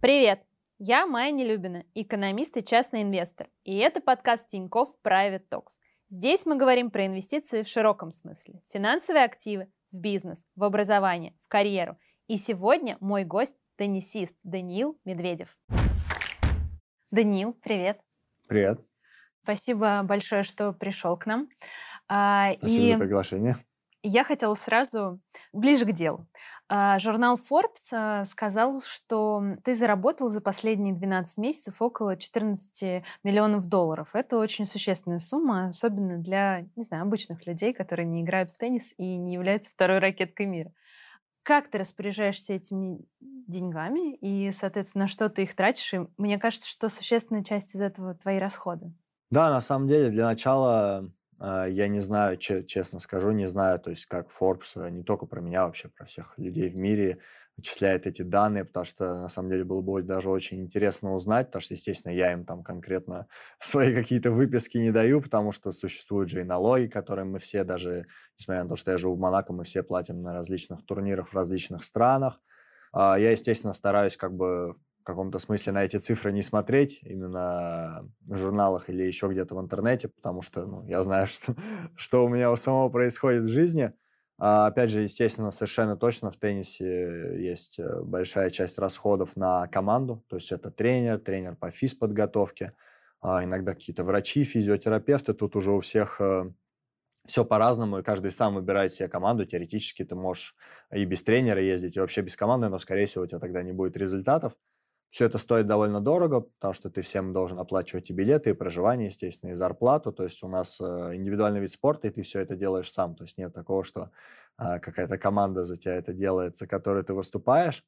Привет! Я Майя Нелюбина, экономист и частный инвестор. И это подкаст Тинькофф Private Talks. Здесь мы говорим про инвестиции в широком смысле. Финансовые активы, в бизнес, в образование, в карьеру. И сегодня мой гость – теннисист Даниил Медведев. Даниил, привет. Привет. Спасибо большое, что пришел к нам. А, Спасибо и... за приглашение. Я хотела сразу ближе к делу. А, журнал Forbes а, сказал, что ты заработал за последние 12 месяцев около 14 миллионов долларов. Это очень существенная сумма, особенно для, не знаю, обычных людей, которые не играют в теннис и не являются второй ракеткой мира. Как ты распоряжаешься этими деньгами и, соответственно, на что ты их тратишь? И мне кажется, что существенная часть из этого твои расходы. Да, на самом деле, для начала я не знаю, честно скажу, не знаю, то есть как Forbes, а, не только про меня, вообще про всех людей в мире вычисляет эти данные, потому что на самом деле было бы даже очень интересно узнать, потому что, естественно, я им там конкретно свои какие-то выписки не даю, потому что существуют же и налоги, которые мы все даже, несмотря на то, что я живу в Монако, мы все платим на различных турнирах в различных странах. А, я, естественно, стараюсь как бы каком-то смысле на эти цифры не смотреть именно в журналах или еще где-то в интернете, потому что ну, я знаю, что, что у меня у самого происходит в жизни. А, опять же, естественно, совершенно точно в теннисе есть э, большая часть расходов на команду, то есть это тренер, тренер по физподготовке, а, иногда какие-то врачи, физиотерапевты. Тут уже у всех э, все по-разному, и каждый сам выбирает себе команду. Теоретически ты можешь и без тренера ездить, и вообще без команды, но, скорее всего, у тебя тогда не будет результатов. Все это стоит довольно дорого, потому что ты всем должен оплачивать и билеты, и проживание, естественно, и зарплату. То есть у нас э, индивидуальный вид спорта, и ты все это делаешь сам. То есть нет такого, что а, какая-то команда за тебя это делает, за которой ты выступаешь.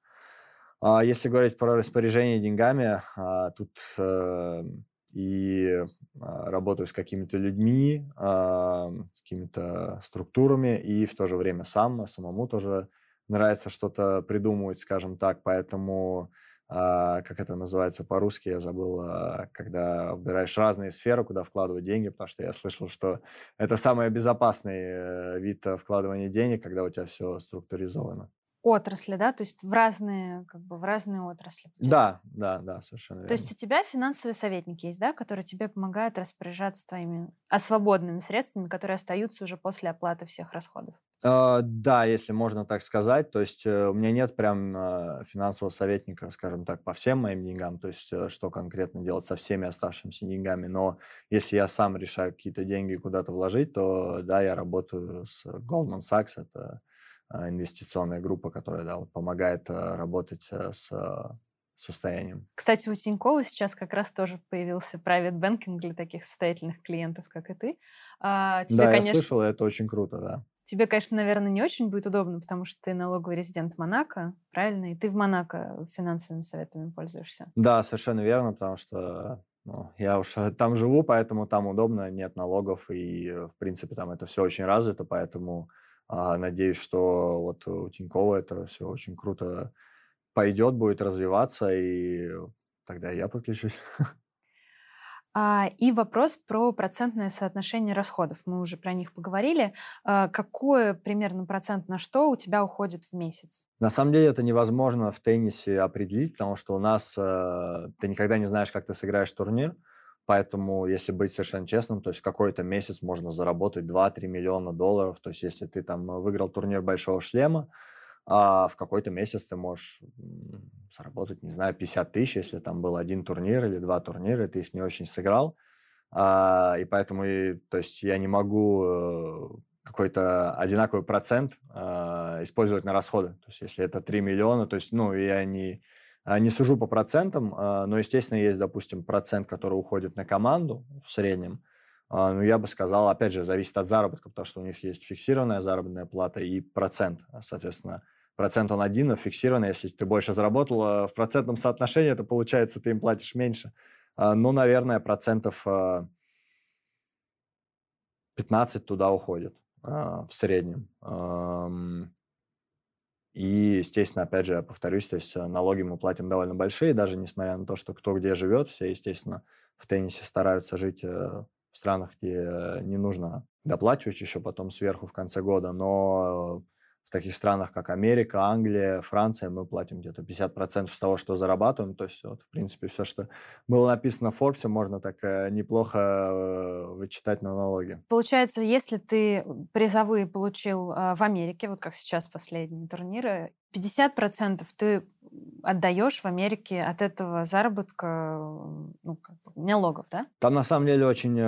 А если говорить про распоряжение деньгами, а, тут э, и работаю с какими-то людьми, с какими-то структурами, и в то же время сам, самому тоже нравится что-то придумывать, скажем так, поэтому как это называется по-русски, я забыл, а, когда выбираешь разные сферы, куда вкладывать деньги, потому что я слышал, что это самый безопасный э, вид э, вкладывания денег, когда у тебя все структуризовано отрасли, да, то есть в разные, как бы в разные отрасли. Да, да, да, совершенно верно. То есть у тебя финансовый советник есть, да, который тебе помогает распоряжаться твоими а свободными средствами, которые остаются уже после оплаты всех расходов. Uh, да, если можно так сказать. То есть uh, у меня нет прям uh, финансового советника, скажем так, по всем моим деньгам, то есть э, что конкретно делать со всеми оставшимися деньгами. Но если я сам решаю какие-то деньги куда-то вложить, то да, я работаю с Goldman Sachs, это инвестиционная группа, которая да, помогает а, работать э, с а, состоянием. Кстати, у Тинькова сейчас как раз тоже появился private banking для таких состоятельных клиентов, как и ты. А, тебе, да, конечно, я слышал, это очень круто, да. Тебе, конечно, наверное, не очень будет удобно, потому что ты налоговый резидент Монако, правильно? И ты в Монако финансовыми советами пользуешься. Да, совершенно верно, потому что ну, я уж э, там живу, поэтому там удобно, нет налогов, и, э, в принципе, там это все очень развито, поэтому а, надеюсь, что вот у Тинькова это все очень круто пойдет, будет развиваться, и тогда я подключусь. А, и вопрос про процентное соотношение расходов. Мы уже про них поговорили. А, какой примерно процент на что у тебя уходит в месяц? На самом деле это невозможно в теннисе определить, потому что у нас э, ты никогда не знаешь, как ты сыграешь турнир. Поэтому, если быть совершенно честным, то есть в какой-то месяц можно заработать 2-3 миллиона долларов. То есть если ты там выиграл турнир Большого шлема, а в какой-то месяц ты можешь заработать, не знаю, 50 тысяч, если там был один турнир или два турнира, и ты их не очень сыграл. А, и поэтому, и, то есть я не могу э, какой-то одинаковый процент а, использовать на расходы. То есть если это 3 миллиона, то есть, ну, я не не сужу по процентам, а, но, естественно, есть, допустим, процент, который уходит на команду в среднем. А, ну, я бы сказал, опять же, зависит от заработка, потому что у них есть фиксированная заработная плата и процент. Соответственно, процент он один, но фиксированный. Если ты больше заработал, в процентном соотношении это получается, ты им платишь меньше. Ну, наверное, процентов 15 туда уходит в среднем. И, естественно, опять же, я повторюсь, то есть э, налоги мы платим довольно большие, даже несмотря на то, что кто где живет, все, естественно, в теннисе стараются жить э, в странах, где не нужно доплачивать еще потом сверху в конце года, но таких странах, как Америка, Англия, Франция, мы платим где-то 50% с того, что зарабатываем. То есть, вот, в принципе, все, что было написано в Forbes, можно так э, неплохо э, вычитать на налоги. Получается, если ты призовые получил э, в Америке, вот как сейчас последние турниры, 50% ты отдаешь в Америке от этого заработка, ну, как бы, налогов, да? Там на самом деле очень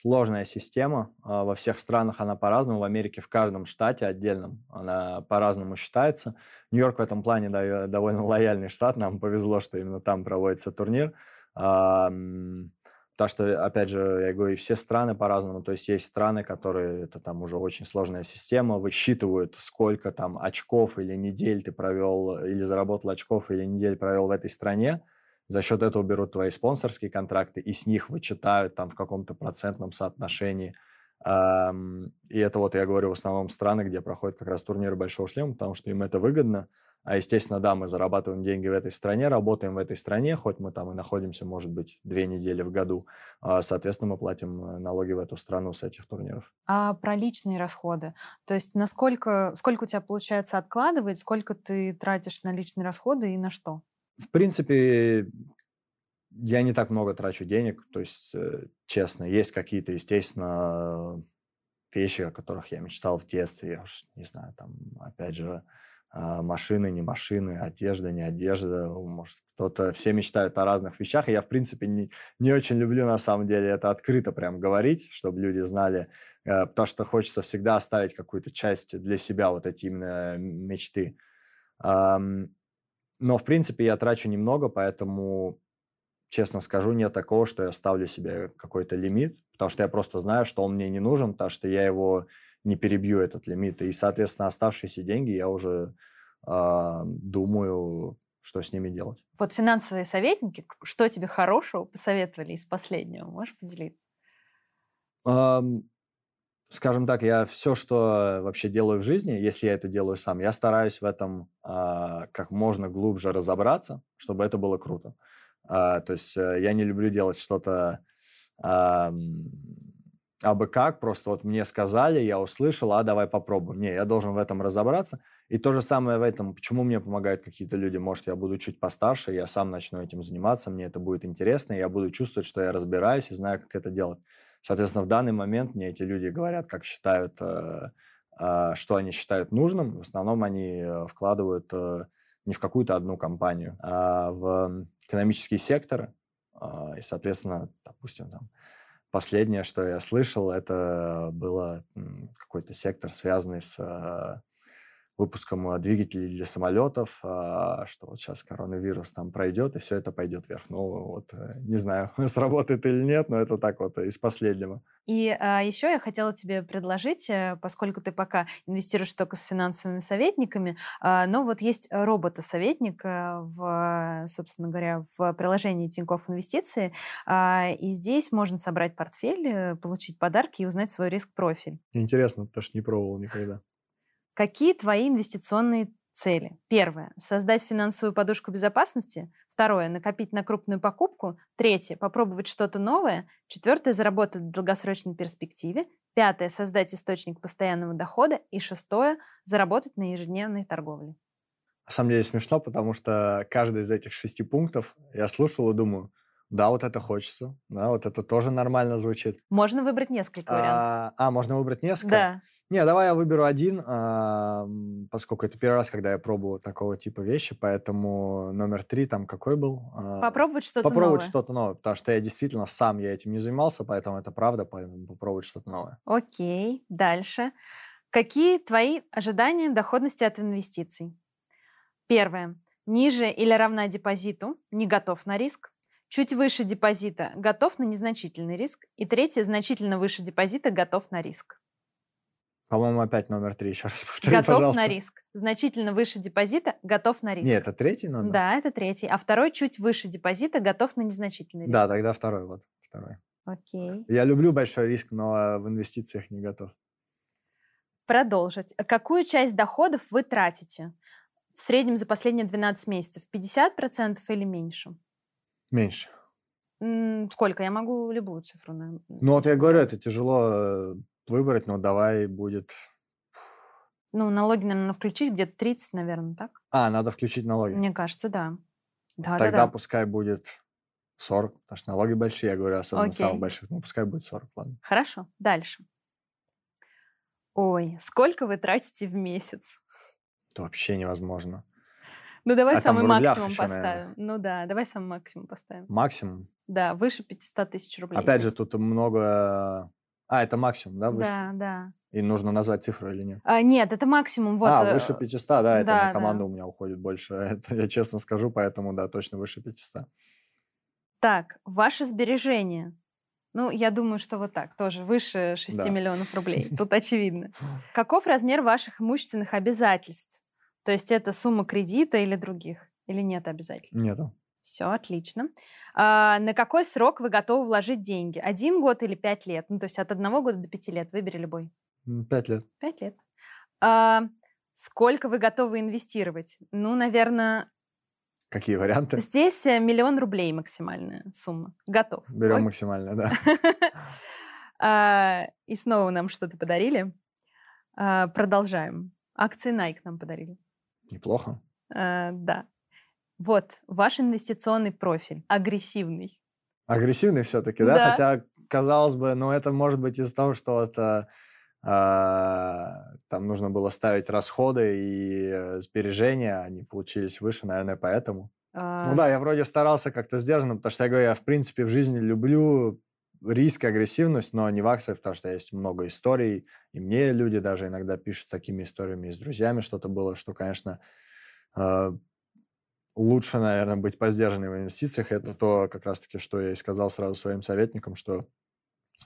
сложная система. А, во всех странах она по-разному. В Америке в каждом штате отдельном она по-разному считается. Нью-Йорк в этом плане довольно лояльный штат. Нам повезло, что именно там проводится турнир. Так что, опять же, я говорю, и все страны по-разному. То есть есть страны, которые, это там уже очень сложная система, высчитывают, сколько там очков или недель ты провел, или заработал очков или недель провел в этой стране за счет этого берут твои спонсорские контракты и с них вычитают там в каком-то процентном соотношении. И это вот я говорю в основном страны, где проходят как раз турниры Большого Шлема, потому что им это выгодно. А, естественно, да, мы зарабатываем деньги в этой стране, работаем в этой стране, хоть мы там и находимся, может быть, две недели в году. А, соответственно, мы платим э, налоги в эту страну с этих турниров. А про личные расходы? То есть насколько, сколько у тебя получается откладывать, сколько ты тратишь на личные расходы и на что? В принципе, я не так много трачу денег, то есть, э, честно, есть какие-то, естественно, вещи, о которых я мечтал в детстве, я уж не знаю, там, опять же, а, машины, не машины, одежда, не одежда, может, кто-то, все мечтают о разных вещах, и я, в принципе, не, не очень люблю, на самом деле, это открыто прям говорить, чтобы люди знали, э, потому что хочется всегда оставить какую-то часть для себя, вот эти именно мечты. Но, в принципе, я трачу немного, поэтому, честно скажу, нет такого, что я ставлю себе какой-то лимит, потому что я просто знаю, что он мне не нужен, потому что я его не перебью, этот лимит. И, соответственно, оставшиеся деньги я уже э, думаю, что с ними делать. Вот финансовые советники, что тебе хорошего посоветовали из последнего? Можешь поделиться? Скажем так, я все, что вообще делаю в жизни, если я это делаю сам, я стараюсь в этом а, как можно глубже разобраться, чтобы это было круто. А, то есть а, я не люблю делать что-то а, абы как, просто вот мне сказали, я услышал, а давай попробуем. Не, я должен в этом разобраться. И то же самое в этом, почему мне помогают какие-то люди. Может, я буду чуть постарше, я сам начну этим заниматься, мне это будет интересно, я буду чувствовать, что я разбираюсь и знаю, как это делать. Соответственно, в данный момент мне эти люди говорят, как считают, э, а, что они считают нужным. В основном они э, вкладывают э, не в какую-то одну компанию, а в экономические секторы. А, и, соответственно, допустим, там, последнее, что я слышал, это было какой-то сектор, связанный с выпуском а, двигателей для самолетов, а, что вот сейчас коронавирус там пройдет, и все это пойдет вверх. Ну, вот э, не знаю, сработает или нет, но это так вот из последнего. И а, еще я хотела тебе предложить, э, поскольку ты пока инвестируешь только с финансовыми советниками, а, но вот есть робота-советник э, в, собственно говоря, в приложении Тинькофф Инвестиции, а, и здесь можно собрать портфель, получить подарки и узнать свой риск-профиль. Интересно, потому что не пробовал никогда. Какие твои инвестиционные цели? Первое – создать финансовую подушку безопасности. Второе – накопить на крупную покупку. Третье – попробовать что-то новое. Четвертое – заработать в долгосрочной перспективе. Пятое – создать источник постоянного дохода. И шестое – заработать на ежедневной торговле. На самом деле смешно, потому что каждый из этих шести пунктов я слушал и думаю, да, вот это хочется, да, вот это тоже нормально звучит. Можно выбрать несколько вариантов. А, а можно выбрать несколько? Да. Не, давай я выберу один, а, поскольку это первый раз, когда я пробовал такого типа вещи, поэтому номер три там какой был? А, попробовать что-то попробовать новое. что-то новое, потому что я действительно сам я этим не занимался, поэтому это правда, поэтому попробовать что-то новое. Окей, дальше. Какие твои ожидания доходности от инвестиций? Первое. Ниже или равна депозиту, не готов на риск. Чуть выше депозита, готов на незначительный риск. И третье, значительно выше депозита, готов на риск. По-моему, опять номер три, еще раз повтори, Готов пожалуйста. на риск. Значительно выше депозита, готов на риск. Нет, это третий номер? Да, это третий. А второй чуть выше депозита, готов на незначительный риск. Да, тогда второй, вот, второй. Окей. Я люблю большой риск, но в инвестициях не готов. Продолжить. Какую часть доходов вы тратите в среднем за последние 12 месяцев? 50% или меньше? Меньше. Сколько? Я могу любую цифру. Ну вот я говорю, это тяжело э, выбрать, но давай будет Ну, налоги, наверное, включить где-то 30, наверное, так? А, надо включить налоги. Мне кажется, да. Да, Тогда да, да. пускай будет 40, потому что налоги большие, я говорю, особенно самых Окей. больших. Ну, пускай будет 40, ладно. Хорошо, дальше. Ой, сколько вы тратите в месяц? Это вообще невозможно. Ну, давай А самый максимум еще, наверное. поставим. Ну да, давай самый максимум поставим. Максимум. Да, выше 500 тысяч рублей. Опять же, здесь. тут много... А, это максимум, да, выше? Да, да. И нужно назвать цифру или нет? А, нет, это максимум. Вот, а, э, выше 500, да, это да, на команду да. у меня уходит больше. Это я честно скажу, поэтому, да, точно выше 500. Так, ваши сбережения. Ну, я думаю, что вот так, тоже выше 6 Да. миллионов рублей. Тут очевидно. Каков размер ваших имущественных обязательств? То есть это сумма кредита или других? Или нет обязательств? Нету. Все, отлично. А, на какой срок вы готовы вложить деньги? Один год или пять лет? Ну, то есть от одного года до пяти лет. Выбери любой. Пять лет. Пять лет. А, сколько вы готовы инвестировать? Ну, наверное, Какие варианты? здесь э, миллион рублей максимальная сумма. Готов. Берем Ок? максимально, да. А, И снова нам что-то подарили. А, Продолжаем. Акции Nike нам подарили. Неплохо. А, Да. Вот, ваш инвестиционный профиль. Агрессивный. Агрессивный все-таки, да? Да. Хотя, казалось бы, ну, это может быть из-за того, что это а, там нужно было ставить расходы и э, сбережения, они получились выше, наверное, поэтому. Ну А, да, я вроде старался как-то сдержанно, потому что я говорю, я в принципе в жизни люблю риск, агрессивность, но не в акциях, потому что есть много историй, и мне люди даже иногда пишут такими историями, и с друзьями что-то было, что, конечно, э, лучше, наверное, быть поздержанным в инвестициях. Это то, как раз-таки, что я и сказал сразу своим советникам, что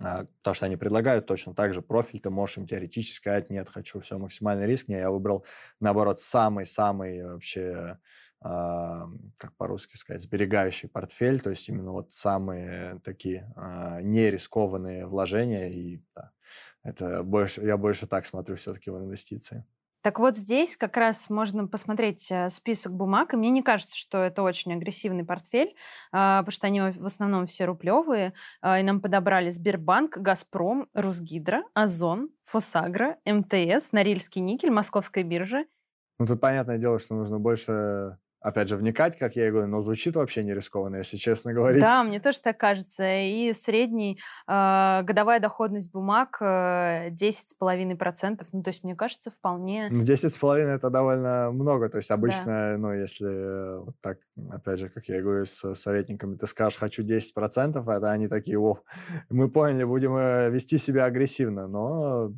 а, потому что они предлагают точно так же профиль, ты можешь им теоретически сказать, нет, хочу все максимальный риск. Не, я выбрал, наоборот, самый-самый вообще, а, как по-русски сказать, сберегающий портфель, то есть именно вот самые такие а, нерискованные вложения, и да, это больше, я больше так смотрю все-таки в инвестиции. Так вот здесь как раз можно посмотреть э, список бумаг, и мне не кажется, что это очень агрессивный портфель, а, потому что они в основном все рублевые, а, и нам подобрали Сбербанк, Газпром, Русгидро, Озон, Фосагро, МТС, Норильский никель, Московская биржа. Ну, тут понятное дело, что нужно больше, опять же, вникать, как я и говорю, но звучит вообще не рискованно, если честно говорить. Да, мне тоже так кажется. И средний а, годовая доходность бумаг э, 10,5%. Ну, то есть, мне кажется, вполне... Ну, 10 с половиной это довольно много. То есть обычно, ну, если э, вот так, опять же, как я и говорю, с советниками, ты скажешь, хочу 10%, это они такие, о, мы поняли, будем э, вести себя агрессивно. Но,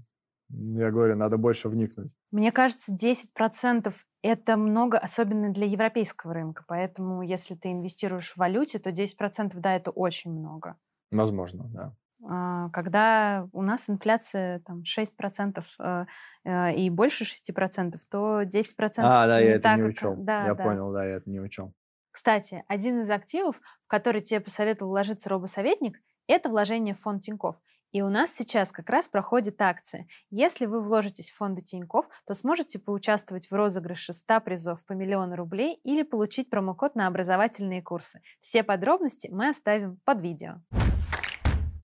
я говорю, надо больше вникнуть. Мне кажется, 10% это много, особенно для европейского рынка. Поэтому, если ты инвестируешь в валюте, то 10% да, это очень много. Возможно, да. А, Когда у нас инфляция там 6% э, э, и больше 6%, то 10% А, да, не я это не ак- учел. Да, Я да. понял, да, я это не учел. Кстати, один из активов, в который тебе посоветовал вложиться робосоветник, это вложение в фонд Тинькофф. И у нас сейчас как раз проходит акция. Если вы вложитесь в фонды Тинькофф, то сможете поучаствовать в розыгрыше 100 призов по миллиону рублей или получить промокод на образовательные курсы. Все подробности мы оставим под видео.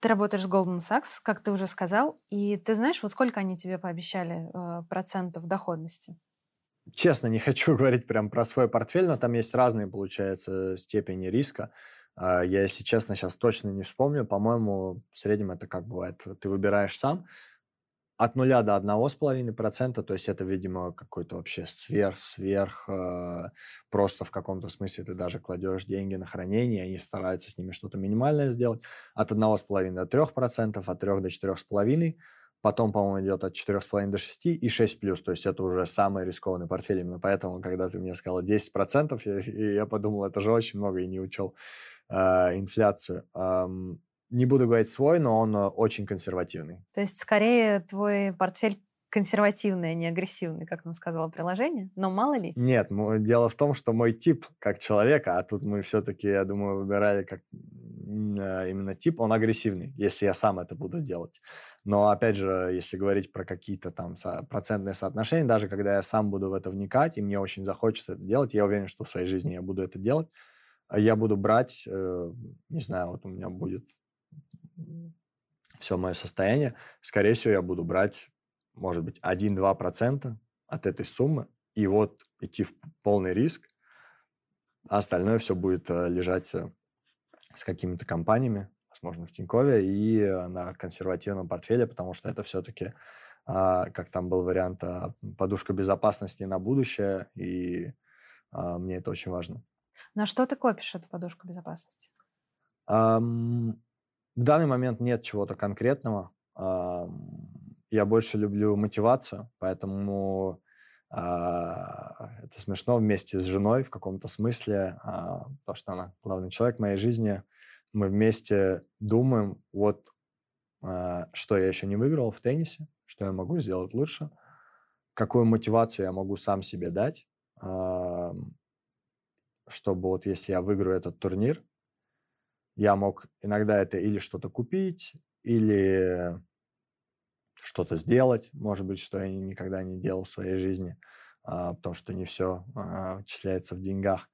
Ты работаешь с Goldman Sachs, как ты уже сказал, и ты знаешь, вот сколько они тебе пообещали э, процентов доходности? Честно, не хочу говорить прям про свой портфель, но там есть разные, получается, степени риска. А, Я, если честно, сейчас точно не вспомню. По-моему, в среднем это как бывает. Ты выбираешь сам от нуля до одного с половиной процента, то есть это, видимо, какой-то вообще сверх-сверх, э, просто в каком-то смысле ты даже кладешь деньги на хранение, они стараются с ними что-то минимальное сделать. От одного с половиной до трех процентов, от трех до четырех с половиной, потом, по-моему, идет от четырех с половиной до 6 и 6 плюс, то есть это уже самый рискованный портфель. Именно поэтому, когда ты мне сказал 10 процентов, я, я подумал, это же очень много, и не учел инфляцию. Ам, не буду говорить свой, но он э, очень консервативный. То есть скорее твой портфель консервативный, а не агрессивный, как нам сказало приложение. Но мало ли. Нет, дело в том, что мой тип как человека, а тут мы все-таки, я думаю, выбирали как э, именно тип, он агрессивный, если я сам это буду делать. Но опять же, если говорить про какие-то там процентные соотношения, даже когда я сам буду в это вникать, и мне очень захочется это делать, я уверен, что в своей жизни я буду это делать, а я буду брать, э, не знаю, вот у меня будет все мое состояние, скорее всего, я буду брать, может быть, 1-2%, от этой суммы и вот идти в полный риск, а остальное все будет э, лежать э, с какими-то компаниями, возможно, в Тинькове и на консервативном портфеле, потому что это все-таки, а, как там был вариант, а, подушка безопасности на будущее, и а, мне это очень важно. На что ты копишь эту подушку безопасности? в данный момент нет чего-то конкретного. я больше люблю мотивацию, поэтому это смешно вместе с женой в каком-то смысле, потому что она главный человек в моей жизни. Мы вместе думаем, вот что я еще не выиграл в теннисе, что я могу сделать лучше, какую мотивацию я могу сам себе дать, чтобы вот если я выиграю этот турнир, я мог иногда это или что-то купить, или что-то сделать, может быть, что я никогда не делал в своей жизни, а, потому что не все а, вычисляется в деньгах.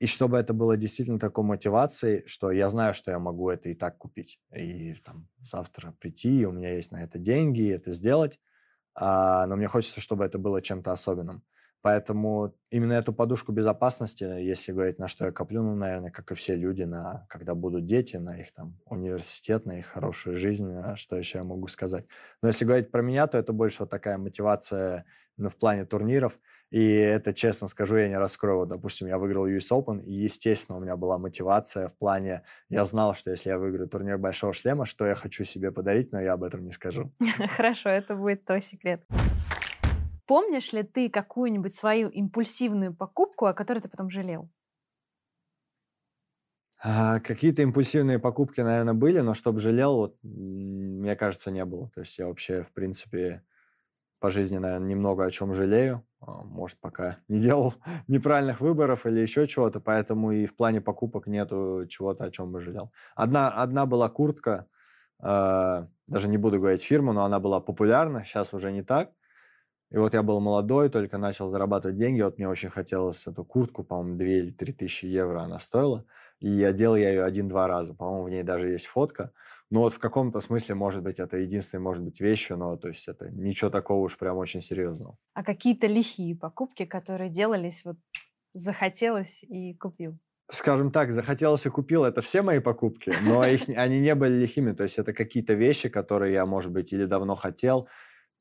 И чтобы это было действительно такой мотивацией, что я знаю, что я могу это и так купить, и там завтра прийти, и у меня есть на это деньги, и это сделать, а, но мне хочется, чтобы это было чем-то особенным. Поэтому именно эту подушку безопасности, если говорить, на что я коплю, ну, наверное, как и все люди, на когда будут дети, на их там университет, на их хорошую жизнь, что еще я могу сказать. Но если говорить про меня, то это больше вот такая мотивация ну, в плане турниров. И это, честно скажу, я не раскрою. Допустим, я выиграл US Open, и, естественно, у меня была мотивация в плане, я знал, что если я выиграю турнир Большого Шлема, что я хочу себе подарить, но я об этом не скажу. Хорошо, это будет то секрет. Помнишь ли ты какую-нибудь свою импульсивную покупку, о которой ты потом жалел? А, какие-то импульсивные покупки, наверное, были, но чтобы жалел, вот, мне кажется, не было. То есть я вообще, в принципе, по жизни, наверное, немного о чем жалею. А, может, пока не делал неправильных выборов или еще чего-то, поэтому и в плане покупок нету чего-то, о чем бы жалел. Одна, одна была куртка, э, даже не буду говорить фирму, но она была популярна, сейчас уже не так. И вот я был молодой, только начал зарабатывать деньги. Вот мне очень хотелось эту куртку, по-моему, 2 или 3 тысячи евро она стоила. И я делал я ее один-два раза. По-моему, в ней даже есть фотка. Но вот в каком-то смысле, может быть, это единственной, может быть, вещью, но то есть это ничего такого уж прям очень серьезного. А какие-то лихие покупки, которые делались, вот захотелось и купил? Скажем так, захотелось и купил, это все мои покупки, но их, они не были лихими, то есть это какие-то вещи, которые я, может быть, или давно хотел,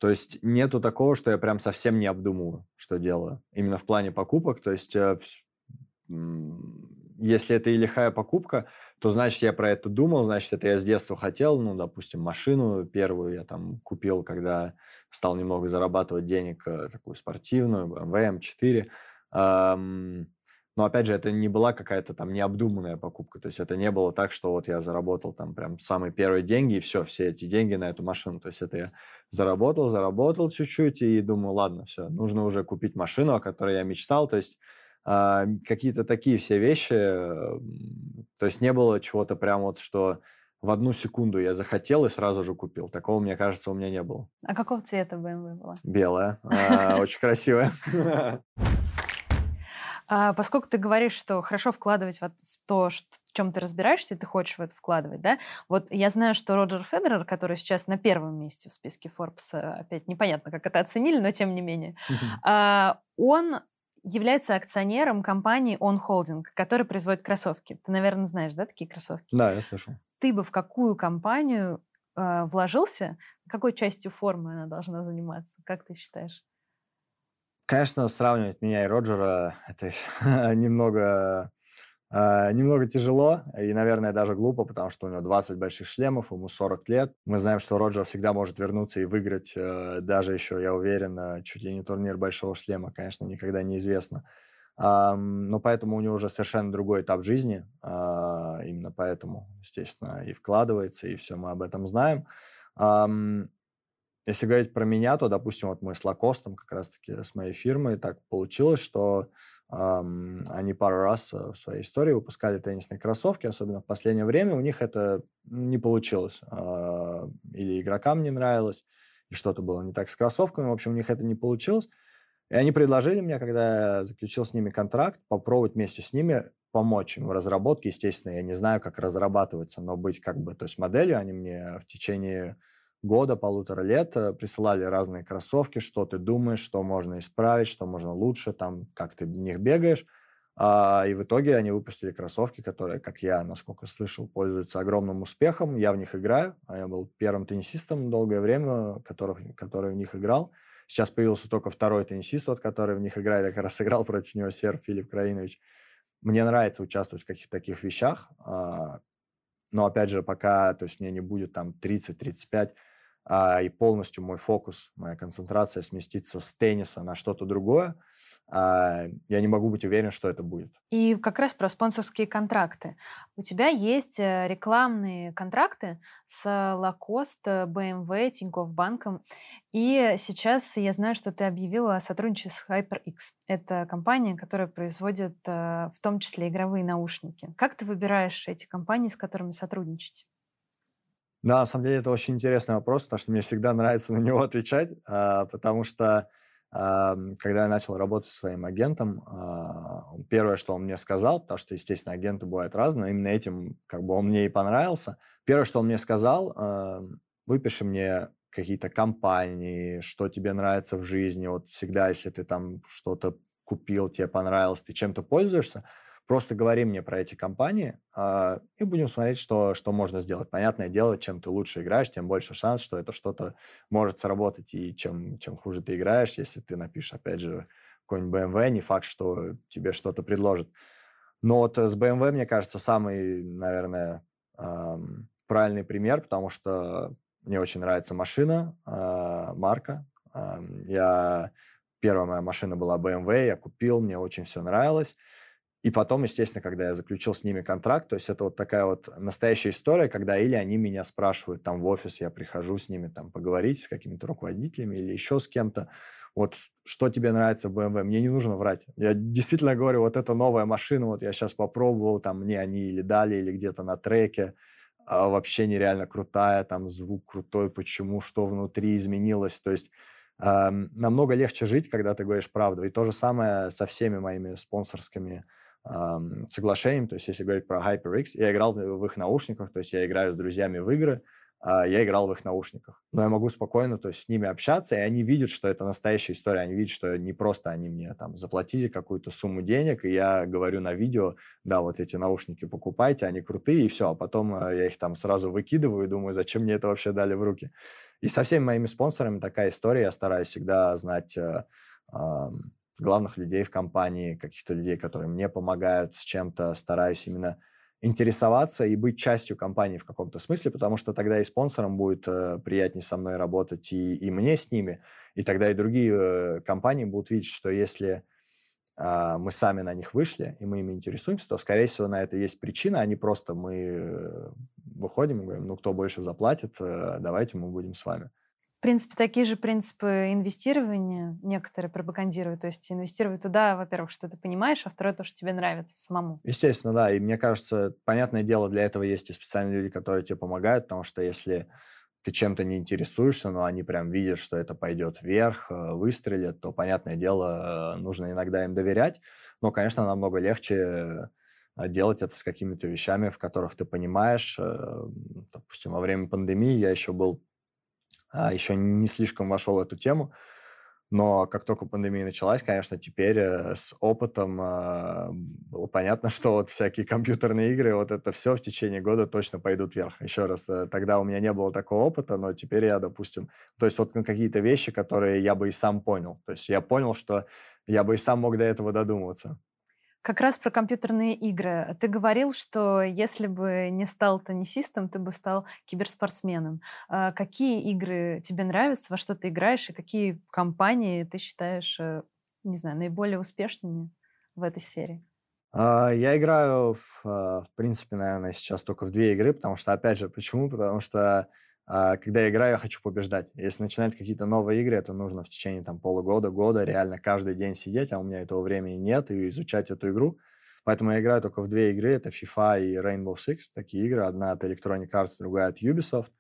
то есть нету такого, что я прям совсем не обдумываю, что делаю. Именно в плане покупок. То есть э, если это и лихая покупка, то значит я про это думал, значит это я с детства хотел. Ну, допустим, машину первую я там купил, когда стал немного зарабатывать денег, э, такую спортивную, BMW M4. Но опять же, это не была какая-то там необдуманная покупка. То есть это не было так, что вот я заработал там прям самые первые деньги, и все, все эти деньги на эту машину. То есть это я заработал, заработал чуть-чуть, и думаю, ладно, все, нужно уже купить машину, о которой я мечтал. То есть э, какие-то такие все вещи. Э, то есть не было чего-то прям вот, что в одну секунду я захотел и сразу же купил. Такого, мне кажется, у меня не было. А какого цвета BMW была? Белая. А, очень красивая. А, поскольку ты говоришь, что хорошо вкладывать в то, в чем ты разбираешься, ты хочешь в это вкладывать, да? Вот я знаю, что Роджер Федерер, который сейчас на первом месте в списке Forbes, опять непонятно, как это оценили, но тем не менее, а, он является акционером компании On Holding, которая производит кроссовки. Ты, наверное, знаешь, да, такие кроссовки? Да, я слышал. Ты бы в какую компанию э, вложился? Какой частью формы она должна заниматься? Как ты считаешь? Конечно, сравнивать меня и Роджера это немного, э, немного тяжело и, наверное, даже глупо, потому что у него 20 больших шлемов, ему 40 лет. Мы знаем, что Роджер всегда может вернуться и выиграть э, даже еще, я уверен, э, чуть ли не турнир большого шлема, конечно, никогда неизвестно. Э, но поэтому у него уже совершенно другой этап жизни, э, именно поэтому, естественно, и вкладывается, и все мы об этом знаем. Если говорить про меня, то, допустим, вот мы с Лакостом, как раз-таки с моей фирмой, так получилось, что эм, они пару раз в своей истории выпускали теннисные кроссовки, особенно в последнее время у них это не получилось. Э, или игрокам не нравилось, и что-то было не так с кроссовками. В общем, у них это не получилось. И они предложили мне, когда я заключил с ними контракт, попробовать вместе с ними помочь им в разработке. Естественно, я не знаю, как разрабатываться, но быть как бы, то есть моделью они мне в течение года, полутора лет э, присылали разные кроссовки, что ты думаешь, что можно исправить, что можно лучше, там, как ты в них бегаешь. А, и в итоге они выпустили кроссовки, которые, как я, насколько слышал, пользуются огромным успехом. Я в них играю. А я был первым теннисистом долгое время, который, который в них играл. Сейчас появился только второй теннисист, вот, который в них играет. Я как раз играл против него, серб Филипп Краинович. Мне нравится участвовать в каких-то таких вещах. А, но, опять же, пока то есть мне не будет там 30-35, а, и полностью мой фокус, моя концентрация сместится с тенниса на что-то другое, а, я не могу быть уверен, что это будет. И как раз про спонсорские контракты. У тебя есть э, рекламные контракты с Lacoste, BMW, Тинькофф банком. И сейчас я знаю, что ты объявила о сотрудничестве с HyperX. Это компания, которая производит э, в том числе игровые наушники. Как ты выбираешь эти компании, с которыми сотрудничать? Да, на самом деле это очень интересный вопрос, потому что мне всегда нравится на него отвечать, а, потому что когда я начал работать со своим агентом, а, первое, что он мне сказал, потому что, естественно, агенты бывают разные, именно этим как бы он мне и понравился. Первое, что он мне сказал, выпиши мне какие-то компании, что тебе нравится в жизни. Вот всегда, если ты там что-то купил, тебе понравилось, ты чем-то пользуешься, Просто говори мне про эти компании, э, и будем смотреть, что, что можно сделать. Понятное дело, чем ты лучше играешь, тем больше шанс, что это что-то может сработать, и чем, чем хуже ты играешь, если ты напишешь, опять же, какой-нибудь BMW, не факт, что тебе что-то предложат. Но вот с BMW, мне кажется, самый, наверное, э, правильный пример, потому что мне очень нравится машина, э, марка. Э, я первая моя машина была BMW, я купил, мне очень все нравилось. И потом, естественно, когда я заключил с ними контракт, то есть это вот такая вот настоящая история, когда или они меня спрашивают там в офис, я прихожу с ними там поговорить с какими-то руководителями или еще с кем-то, вот что тебе нравится в BMW, мне не нужно врать. Я действительно говорю, вот это новая машина, вот я сейчас попробовал, там мне они или дали, или где-то на треке, а вообще нереально крутая, там звук крутой, почему, что внутри изменилось, то есть намного легче жить, когда ты говоришь правду. И то же самое со всеми моими спонсорскими соглашением, то есть если говорить про HyperX, я играл в их наушниках, то есть я играю с друзьями в игры, а я играл в их наушниках. Но я могу спокойно то есть, с ними общаться, и они видят, что это настоящая история, они видят, что не просто они мне там заплатили какую-то сумму денег, и я говорю на видео, да, вот эти наушники покупайте, они крутые, и все, а потом э, я их там сразу выкидываю и думаю, зачем мне это вообще дали в руки. И со всеми моими спонсорами такая история, я стараюсь всегда знать э, главных людей в компании, каких-то людей, которые мне помогают с чем-то, стараюсь именно интересоваться и быть частью компании в каком-то смысле, потому что тогда и спонсорам будет э, приятнее со мной работать, и, и мне с ними, и тогда и другие э, компании будут видеть, что если э, мы сами на них вышли, и мы ими интересуемся, то, скорее всего, на это есть причина, а не просто мы э, выходим и говорим, ну, кто больше заплатит, э, давайте мы будем с вами. В принципе, такие же принципы инвестирования некоторые пропагандируют. То есть инвестировать туда, во-первых, что ты понимаешь, а второе, то, что тебе нравится самому. Естественно, да. И мне кажется, понятное дело, для этого есть и специальные люди, которые тебе помогают, потому что если ты чем-то не интересуешься, но они прям видят, что это пойдет вверх, э, выстрелит, то, понятное дело, нужно иногда им доверять. Но, конечно, намного легче э, делать это с какими-то вещами, в которых ты понимаешь. Э, допустим, во время пандемии я еще был еще не слишком вошел в эту тему. Но как только пандемия началась, конечно, теперь э, с опытом э, было понятно, что вот всякие компьютерные игры, вот это все в течение года точно пойдут вверх. Еще раз, э, тогда у меня не было такого опыта, но теперь я, допустим, то есть вот какие-то вещи, которые я бы и сам понял. То есть я понял, что я бы и сам мог до этого додумываться. Как раз про компьютерные игры. Ты говорил, что если бы не стал теннисистом, ты бы стал киберспортсменом. А какие игры тебе нравятся, во что ты играешь, и какие компании ты считаешь, э, не знаю, наиболее успешными в этой сфере? А, я играю, в, а, в принципе, наверное, сейчас только в две игры, потому что, опять же, почему? Потому что когда я играю, я хочу побеждать. Если начинать какие-то новые игры, это нужно в течение там, полугода, года реально каждый день сидеть, а у меня этого времени нет, и изучать эту игру. Поэтому я играю только в две игры, это FIFA и Rainbow Six, такие игры. Одна от Electronic Arts, другая от Ubisoft.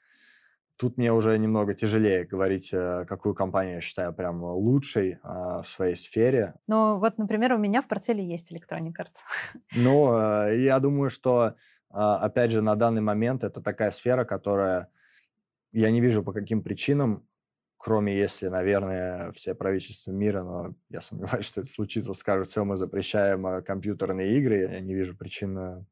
Тут мне уже немного тяжелее говорить, э, какую компанию я считаю прям лучшей а, в своей сфере. Ну, вот, например, у меня в портфеле есть Electronic Arts. Ну, э, я думаю, что, а, опять же, на данный момент это такая сфера, которая я не вижу, по каким причинам, кроме если, наверное, все правительства мира, но я сомневаюсь, что это случится, скажут, все, мы запрещаем э, компьютерные игры. Я не вижу причин,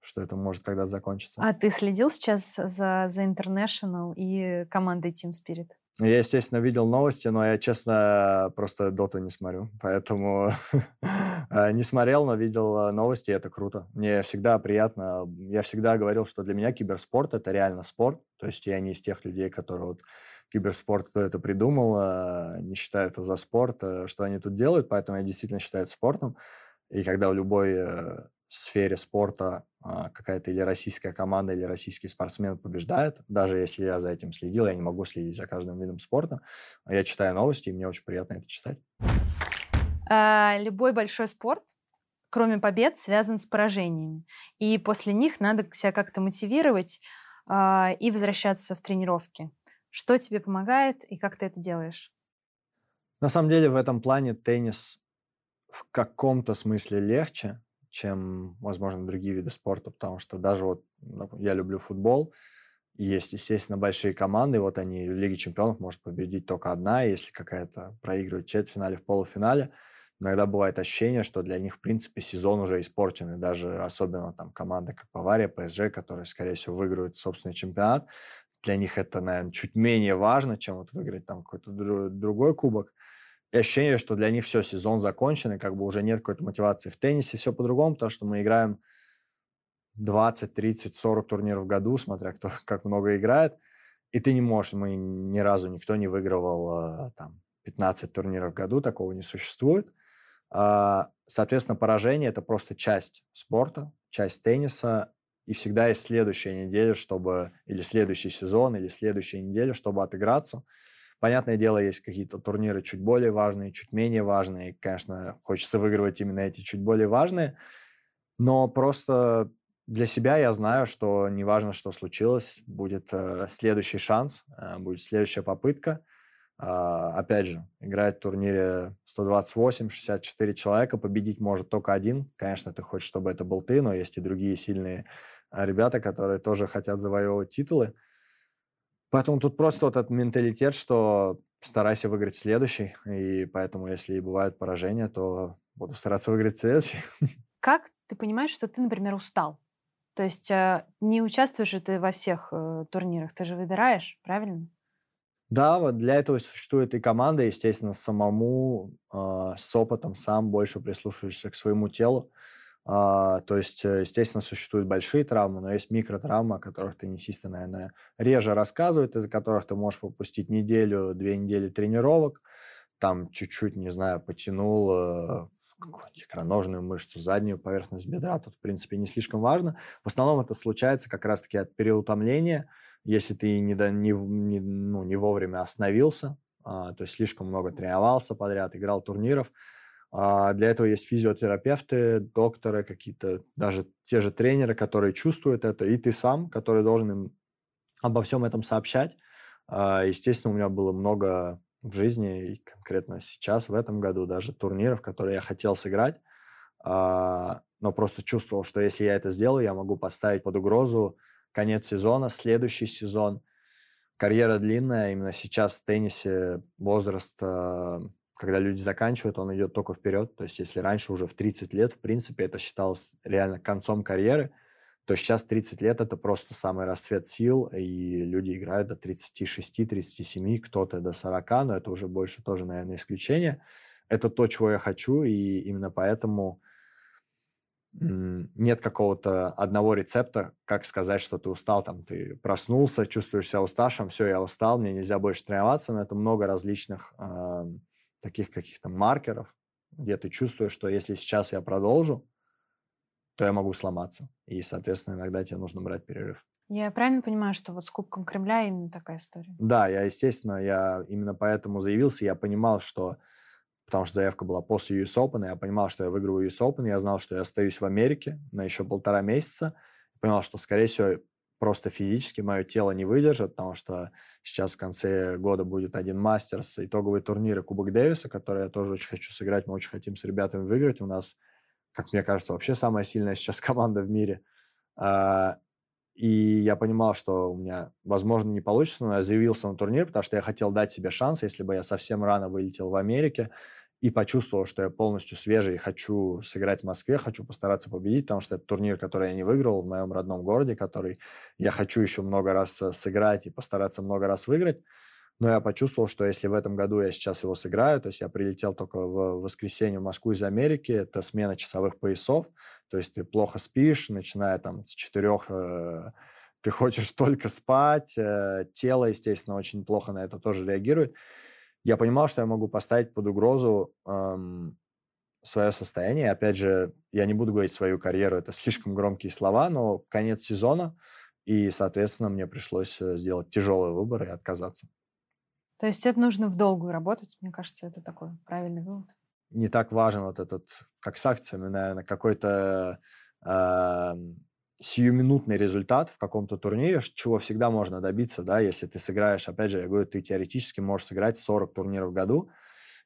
что это может когда-то закончиться. А ты следил сейчас за The International и командой Team Spirit? Я, естественно, видел новости, но я, честно, просто доту не смотрю. Поэтому э, не смотрел, но видел э, новости, и это круто. Мне всегда приятно. Я всегда говорил, что для меня киберспорт – это реально спорт. То есть я не из тех людей, которые вот киберспорт, кто это придумал, э, не считают это за спорт, что они тут делают, поэтому я действительно считаю это спортом. И когда в любой сфере спорта а, какая-то или российская команда, или российский спортсмен побеждает, даже если я за этим следил, я не могу следить за каждым видом спорта. Я читаю новости, и мне очень приятно это читать. А, любой большой спорт, кроме побед, связан с поражениями. И после них надо себя как-то мотивировать а, и возвращаться в тренировки. Что тебе помогает и как ты это делаешь? На самом деле в этом плане теннис в каком-то смысле легче, чем, возможно, другие виды спорта, потому что даже вот я люблю футбол, и есть, естественно, большие команды, вот они в Лиге чемпионов может победить только одна, если какая-то проигрывает в четвертьфинале, в полуфинале. Иногда бывает ощущение, что для них, в принципе, сезон уже испорчен, и даже особенно там команда, как Бавария, ПСЖ, которые, скорее всего, выиграют собственный чемпионат, для них это, наверное, чуть менее важно, чем вот выиграть там какой-то другой кубок и ощущение, что для них все, сезон закончен, и как бы уже нет какой-то мотивации. В теннисе все по-другому, потому что мы играем 20, 30, 40 турниров в году, смотря кто как много играет, и ты не можешь, мы ни разу никто не выигрывал там 15 турниров в году, такого не существует. А, соответственно, поражение – это просто часть спорта, часть тенниса, и всегда есть следующая неделя, чтобы, или следующий сезон, или следующая неделя, чтобы отыграться – Понятное дело, есть какие-то турниры чуть более важные, чуть менее важные. Конечно, хочется выигрывать именно эти чуть более важные. Но просто для себя я знаю, что неважно, что случилось, будет э, следующий шанс, э, будет следующая попытка. Э, опять же, играть в турнире 128-64 человека, победить может только один. Конечно, ты хочешь, чтобы это был ты, но есть и другие сильные э, ребята, которые тоже хотят завоевывать титулы. Поэтому тут просто вот этот менталитет, что старайся выиграть следующий, и поэтому, если и бывают поражения, то буду стараться выиграть следующий. Как ты понимаешь, что ты, например, устал? То есть э, не участвуешь же ты во всех э, турнирах, ты же выбираешь, правильно? Да, вот для этого существует и команда, естественно, самому э, с опытом сам больше прислушиваешься к своему телу. А, то есть, э, естественно, существуют большие травмы, но есть микротравмы, о которых теннисисты, наверное, реже рассказывают, из-за которых ты можешь пропустить неделю, две недели тренировок, там чуть-чуть, не знаю, потянул э, икроножную мышцу, заднюю поверхность бедра, тут, в принципе, не слишком важно. В основном это случается как раз-таки от переутомления, если ты не, до, не, не, ну, не вовремя остановился, а, то есть слишком много тренировался подряд, играл турниров, а для этого есть физиотерапевты, докторы, какие-то, даже те же тренеры, которые чувствуют это, и ты сам, который должен им обо всем этом сообщать. А, естественно, у меня было много в жизни, и конкретно сейчас, в этом году, даже турниров, которые я хотел сыграть, а, но просто чувствовал, что если я это сделаю, я могу поставить под угрозу конец сезона, следующий сезон. Карьера длинная, именно сейчас в теннисе возраст когда люди заканчивают, он идет только вперед. То есть если раньше уже в 30 лет, в принципе, это считалось реально концом карьеры, то сейчас 30 лет – это просто самый расцвет сил, и люди играют до 36-37, кто-то до 40, но это уже больше тоже, наверное, исключение. Это то, чего я хочу, и именно поэтому нет какого-то одного рецепта, как сказать, что ты устал, там, ты проснулся, чувствуешь себя уставшим, все, я устал, мне нельзя больше тренироваться, но это много различных э, таких каких-то маркеров, где ты чувствуешь, что если сейчас я продолжу, то я могу сломаться. И, соответственно, иногда тебе нужно брать перерыв. Я правильно понимаю, что вот с Кубком Кремля именно такая история? Да, я, естественно, я именно поэтому заявился. Я понимал, что... Потому что заявка была после US Open, я понимал, что я выиграю US Open, я знал, что я остаюсь в Америке на еще полтора месяца. Понимал, что, скорее всего, просто физически мое тело не выдержит, потому что сейчас в конце года будет один мастерс, итоговые турниры Кубок Дэвиса, который я тоже очень хочу сыграть, мы очень хотим с ребятами выиграть. У нас, как мне кажется, вообще самая сильная сейчас команда в мире. А, и я понимал, что у меня, возможно, не получится, но я заявился на турнир, потому что я хотел дать себе шанс, если бы я совсем рано вылетел в Америке и почувствовал, что я полностью свежий хочу сыграть в Москве, хочу постараться победить, потому что это турнир, который я не выиграл в моем родном городе, который я хочу еще много раз э, сыграть и постараться много раз выиграть. Но я почувствовал, что если в этом году я сейчас его сыграю, то есть я прилетел только в воскресенье в Москву из Америки, это смена часовых поясов, то есть ты плохо спишь, начиная там с четырех, э, ты хочешь только спать, э, тело, естественно, очень плохо на это тоже реагирует. Я понимал, что я могу поставить под угрозу эм, свое состояние. Опять же, я не буду говорить свою карьеру, это слишком громкие слова, но конец сезона, и, соответственно, мне пришлось э, сделать тяжелый выбор и отказаться. То есть это нужно в долгую работать, мне кажется, это такой правильный вывод. Не так важен вот этот, как с акциями, наверное, какой-то э, сиюминутный результат в каком-то турнире, чего всегда можно добиться, да, если ты сыграешь, опять же, я говорю, ты теоретически можешь сыграть 40 турниров в году,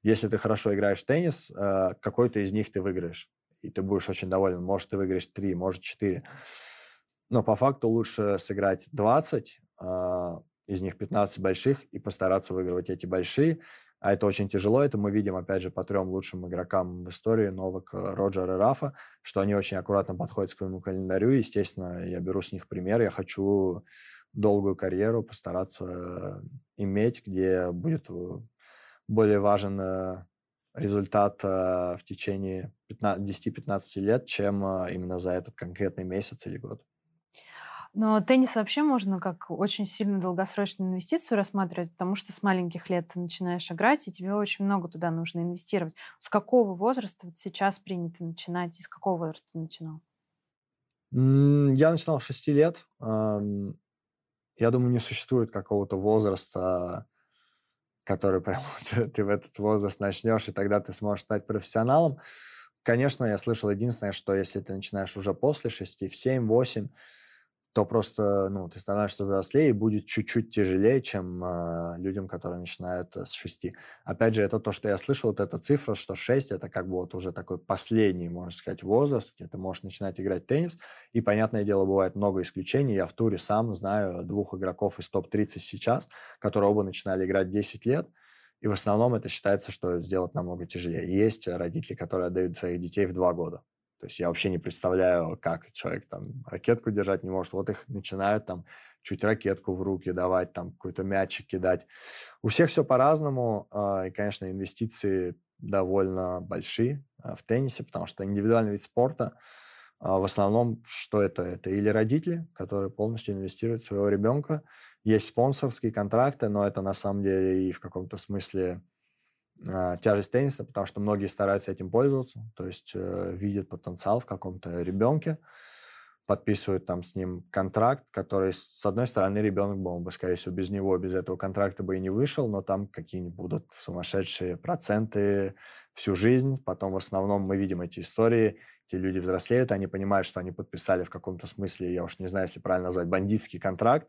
если ты хорошо играешь в теннис, э, какой-то из них ты выиграешь, и ты будешь очень доволен. Может, ты выиграешь 3, может, 4. Но по факту лучше сыграть 20, из них 15 больших, и постараться выигрывать эти большие. А это очень тяжело, это мы видим, опять же, по трем лучшим игрокам в истории, Новак, э, Роджер и Рафа, что они очень аккуратно подходят к своему календарю. Естественно, я беру с них пример, я хочу долгую карьеру постараться иметь, где будет э, более важен э, результат в течение 10-15 лет, чем именно за этот конкретный месяц или год. Но теннис вообще можно как очень сильно долгосрочную инвестицию рассматривать, потому что с маленьких лет ты начинаешь играть, и тебе очень много туда нужно инвестировать. С какого возраста вот сейчас принято начинать, и с какого возраста ты начинал? Я начинал с 6 лет. Я думаю, не существует какого-то возраста, который прям ты, в этот возраст начнешь, и тогда ты сможешь стать профессионалом. Конечно, я слышал единственное, что если ты начинаешь уже после 6, в 7-8, то просто, ну, ты становишься взрослее и будет чуть-чуть тяжелее, чем э, людям, которые начинают э, с 6. Опять же, это то, что я слышал, вот эта цифра, что 6 – это как бы вот уже такой последний, можно сказать, возраст, где ты можешь начинать играть в теннис. И, понятное дело, бывает много исключений. Я в туре сам знаю двух игроков из топ-30 сейчас, которые оба начинали играть 10 лет, и в основном это считается, что сделать намного тяжелее. Есть родители, которые отдают своих детей в 2 года. То есть я вообще не представляю, как человек там ракетку держать не может. Вот их начинают там чуть ракетку в руки давать, там какой-то мячик кидать. У всех все по-разному. А, и, конечно, инвестиции довольно большие а, в теннисе, потому что индивидуальный вид спорта а, в основном, что это? Это или родители, которые полностью инвестируют в своего ребенка. Есть спонсорские контракты, но это на самом деле и в каком-то смысле тяжесть тенниса, потому что многие стараются этим пользоваться, то есть э, видят потенциал в каком-то ребенке, подписывают там с ним контракт, который, с одной стороны, ребенок был бы, скорее всего, без него, без этого контракта бы и не вышел, но там какие-нибудь будут сумасшедшие проценты всю жизнь. Потом в основном мы видим эти истории, эти люди взрослеют, они понимают, что они подписали в каком-то смысле, я уж не знаю, если правильно назвать, бандитский контракт,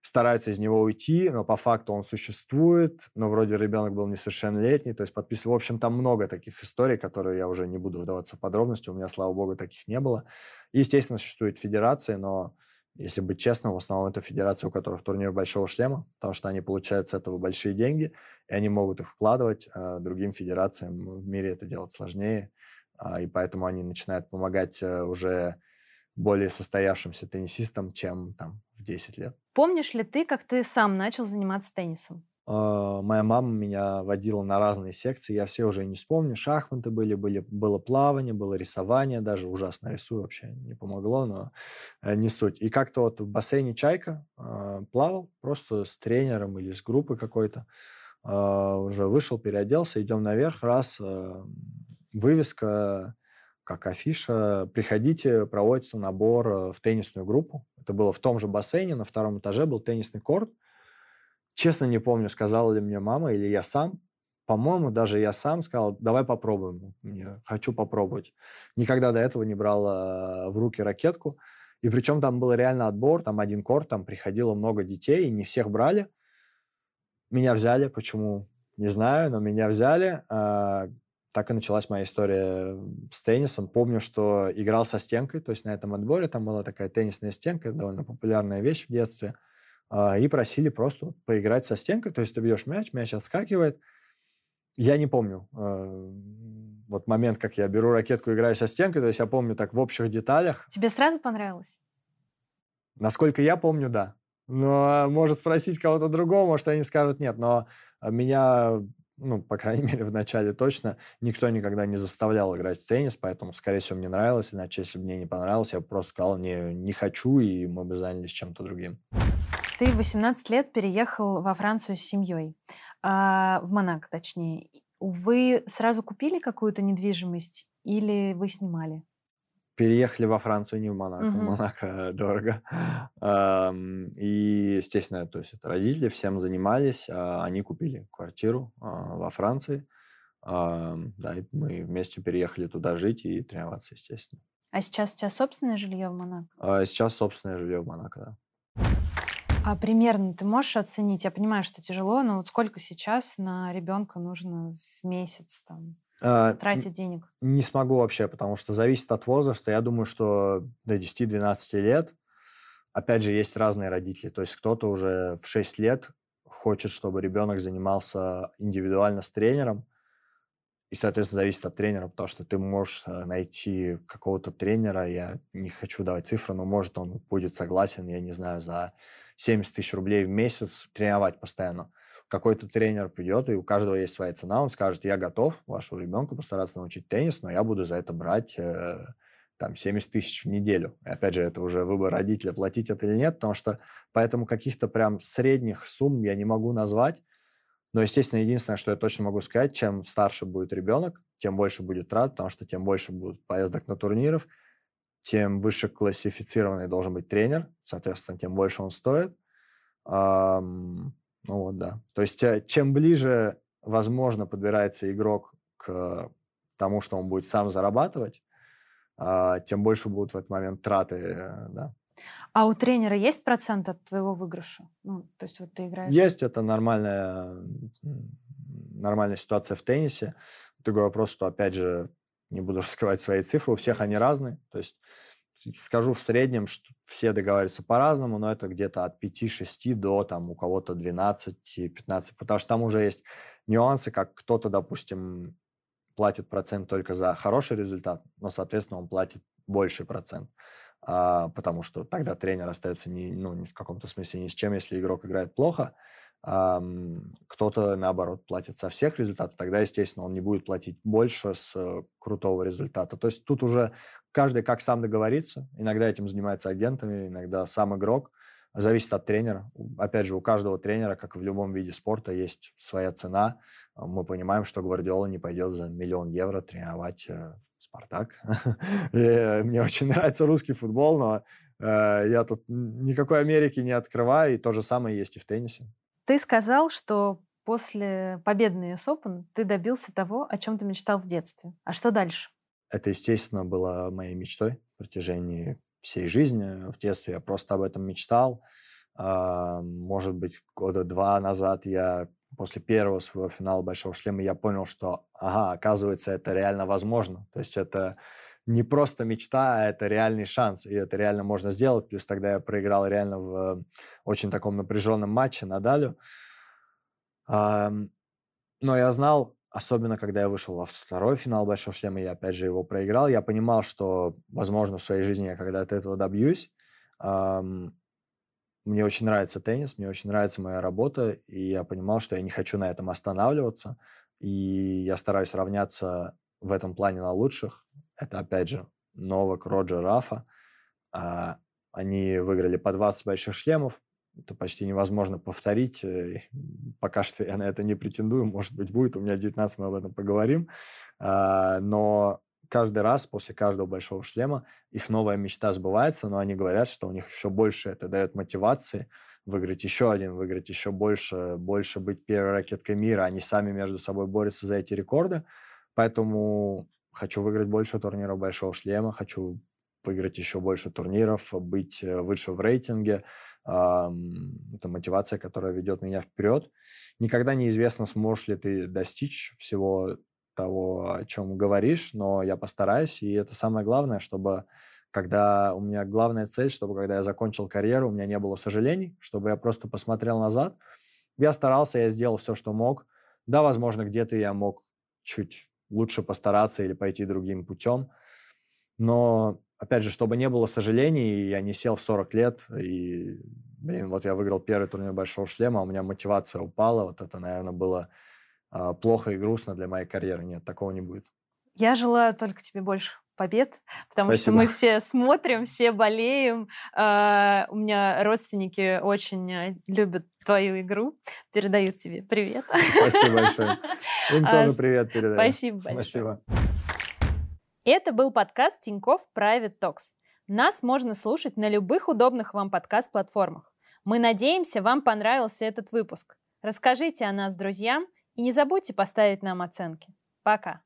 стараются из него уйти, но по факту он существует, но вроде ребенок был несовершеннолетний, то есть подписывал. В общем, там много таких историй, которые я уже не буду вдаваться в подробности, у меня, слава богу, таких не было. Естественно, существует федерации, но если быть честным, в основном это федерации, у которых турнир большого шлема, потому что они получают с этого большие деньги, и они могут их вкладывать, а другим федерациям в мире это делать сложнее, а, и поэтому они начинают помогать э, уже более состоявшимся теннисистом, чем там в 10 лет. Помнишь ли ты, как ты сам начал заниматься теннисом? Uh, моя мама меня водила на разные секции, я все уже не вспомню. Шахматы были, были, было плавание, было рисование, даже ужасно рисую, вообще не помогло, но э, не суть. И как-то вот в бассейне «Чайка» э, плавал, просто с тренером или с группой какой-то. Э, уже вышел, переоделся, идем наверх, раз, вывеска как афиша «Приходите, проводится набор э, в теннисную группу». Это было в том же бассейне, на втором этаже был теннисный корт. Честно не помню, сказала ли мне мама или я сам. По-моему, даже я сам сказал, давай попробуем, я хочу попробовать. Никогда до этого не брал э, в руки ракетку. И причем там был реально отбор, там один корт, там приходило много детей, и не всех брали. Меня взяли, почему, не знаю, но меня взяли. Так и началась моя история с теннисом. Помню, что играл со стенкой, то есть на этом отборе там была такая теннисная стенка, довольно популярная вещь в детстве, а, и просили просто поиграть со стенкой, то есть ты бьешь мяч, мяч отскакивает. Я не помню э, вот момент, как я беру ракетку, играю со стенкой, то есть я помню так в общих деталях. Тебе сразу понравилось? Насколько я помню, да. Но может спросить кого-то другого, может, они скажут нет. Но меня ну, по крайней мере, в начале точно, никто никогда не заставлял играть в теннис, поэтому, скорее всего, мне нравилось, иначе, если бы мне не понравилось, я бы просто сказал, не, не хочу, и мы бы занялись чем-то другим. Ты в 18 лет переехал во Францию с семьей, а, в Монако, точнее. Вы сразу купили какую-то недвижимость или вы снимали? Переехали во Францию, не в Монако. Мгм. Монако дорого. И, естественно, то есть это родители всем занимались, а они купили квартиру а, во Франции. Да, и мы вместе переехали туда жить и тренироваться, естественно. А сейчас у тебя собственное жилье в Монако? А Сейчас собственное жилье в Монако, да. А примерно ты можешь оценить? Я понимаю, что тяжело, но вот сколько сейчас на ребенка нужно в месяц там? А, тратить денег? Не смогу вообще, потому что зависит от возраста. Я думаю, что до 10-12 лет, опять же, есть разные родители. То есть кто-то уже в 6 лет хочет, чтобы ребенок занимался индивидуально с тренером, и, соответственно, зависит от тренера, потому что ты можешь э, найти какого-то тренера, я не хочу давать цифры, но может он будет согласен, я не знаю, за 70 тысяч рублей в месяц тренировать постоянно какой-то тренер придет, и у каждого есть своя цена, он скажет, я готов вашему ребенку постараться научить теннис, но я буду за это брать э, там 70 тысяч в неделю. И опять же, это уже выбор родителя, платить это или нет, потому что поэтому каких-то прям средних сумм я не могу назвать. Но, естественно, единственное, что я точно могу сказать, чем старше будет ребенок, тем больше будет трат, потому что тем больше будет поездок на турниров, тем выше классифицированный должен быть тренер, соответственно, тем больше он стоит. Ну вот, да. То есть э, чем ближе, возможно, подбирается игрок к тому, что он будет сам зарабатывать, а, тем больше будут в этот момент траты, да. А у тренера есть процент от твоего выигрыша? Ну, то есть вот ты играешь... Есть, это нормальная, нормальная ситуация в теннисе. Другой вопрос, что, опять же, не буду раскрывать свои цифры, у всех они разные. То есть скажу в среднем, что все договариваются по-разному, но это где-то от 5-6 до там у кого-то 12-15, потому что там уже есть нюансы, как кто-то, допустим, платит процент только за хороший результат, но, соответственно, он платит больший процент, а, потому что тогда тренер остается не, ну, в каком-то смысле ни с чем, если игрок играет плохо, кто-то, наоборот, платит со всех результатов, тогда, естественно, он не будет платить больше с э, крутого результата. То есть тут уже каждый как сам договорится. Иногда этим занимается агентами, иногда сам игрок. Зависит от тренера. Опять же, у каждого тренера, как и в любом виде спорта, есть своя цена. А, мы понимаем, что Гвардиола не пойдет за миллион евро тренировать э, Спартак. Э, мне очень нравится русский футбол, но я тут никакой Америки не открываю, и то же самое есть и в теннисе. Ты сказал, что после победы на US Open ты добился того, о чем ты мечтал в детстве. А что дальше? Это, естественно, было моей мечтой в протяжении всей жизни. В детстве я просто об этом мечтал. А, может быть, года два назад я после первого своего финала Большого шлема я понял, что, ага, оказывается, это реально возможно. То есть это не просто мечта, а это реальный шанс, и это реально можно сделать. Плюс тогда я проиграл реально в очень таком напряженном матче Надалю. Но я знал, особенно когда я вышел во второй финал Большого шлема, я опять же его проиграл, я понимал, что, возможно, в своей жизни я когда-то этого добьюсь. Мне очень нравится теннис, мне очень нравится моя работа, и я понимал, что я не хочу на этом останавливаться, и я стараюсь равняться в этом плане на лучших. Это, опять же, Новак, Роджер, Рафа. А, они выиграли по 20 больших шлемов. Это почти невозможно повторить. Э, пока что я на это не претендую. Может быть, будет. У меня 19, мы об этом поговорим. А, но каждый раз после каждого большого шлема их новая мечта сбывается, но они говорят, что у них еще больше это дает мотивации выиграть еще один, выиграть еще больше, больше быть первой ракеткой мира. Они сами между собой борются за эти рекорды. Поэтому хочу выиграть больше турниров Большого Шлема, хочу выиграть еще больше турниров, быть э, выше в рейтинге. Это мотивация, которая ведет меня вперед. Никогда неизвестно, сможешь ли ты достичь всего того, о чем говоришь, но я постараюсь, и это самое главное, чтобы когда у меня главная цель, чтобы когда я закончил карьеру, у меня не было сожалений, чтобы я просто посмотрел назад. Я старался, я сделал все, что мог. Да, возможно, где-то я мог чуть лучше постараться или пойти другим путем, но, опять же, чтобы не было сожалений, я не сел в 40 лет, и, блин, вот я выиграл первый турнир Большого Шлема, а у меня мотивация упала, вот это, наверное, было а, плохо и грустно для моей карьеры. Нет, такого не будет. Я желаю только тебе больше побед, потому Спасибо. что мы все смотрим, все болеем. Uh, у меня родственники очень э, любят твою игру, передают тебе привет. Спасибо большое. Им тоже привет передаю. Спасибо большое. Спасибо. Это был подкаст Тинькофф Private Talks. Нас можно слушать на любых удобных вам подкаст-платформах. Мы надеемся, вам понравился этот выпуск. Расскажите о нас друзьям и не забудьте поставить нам оценки. Пока!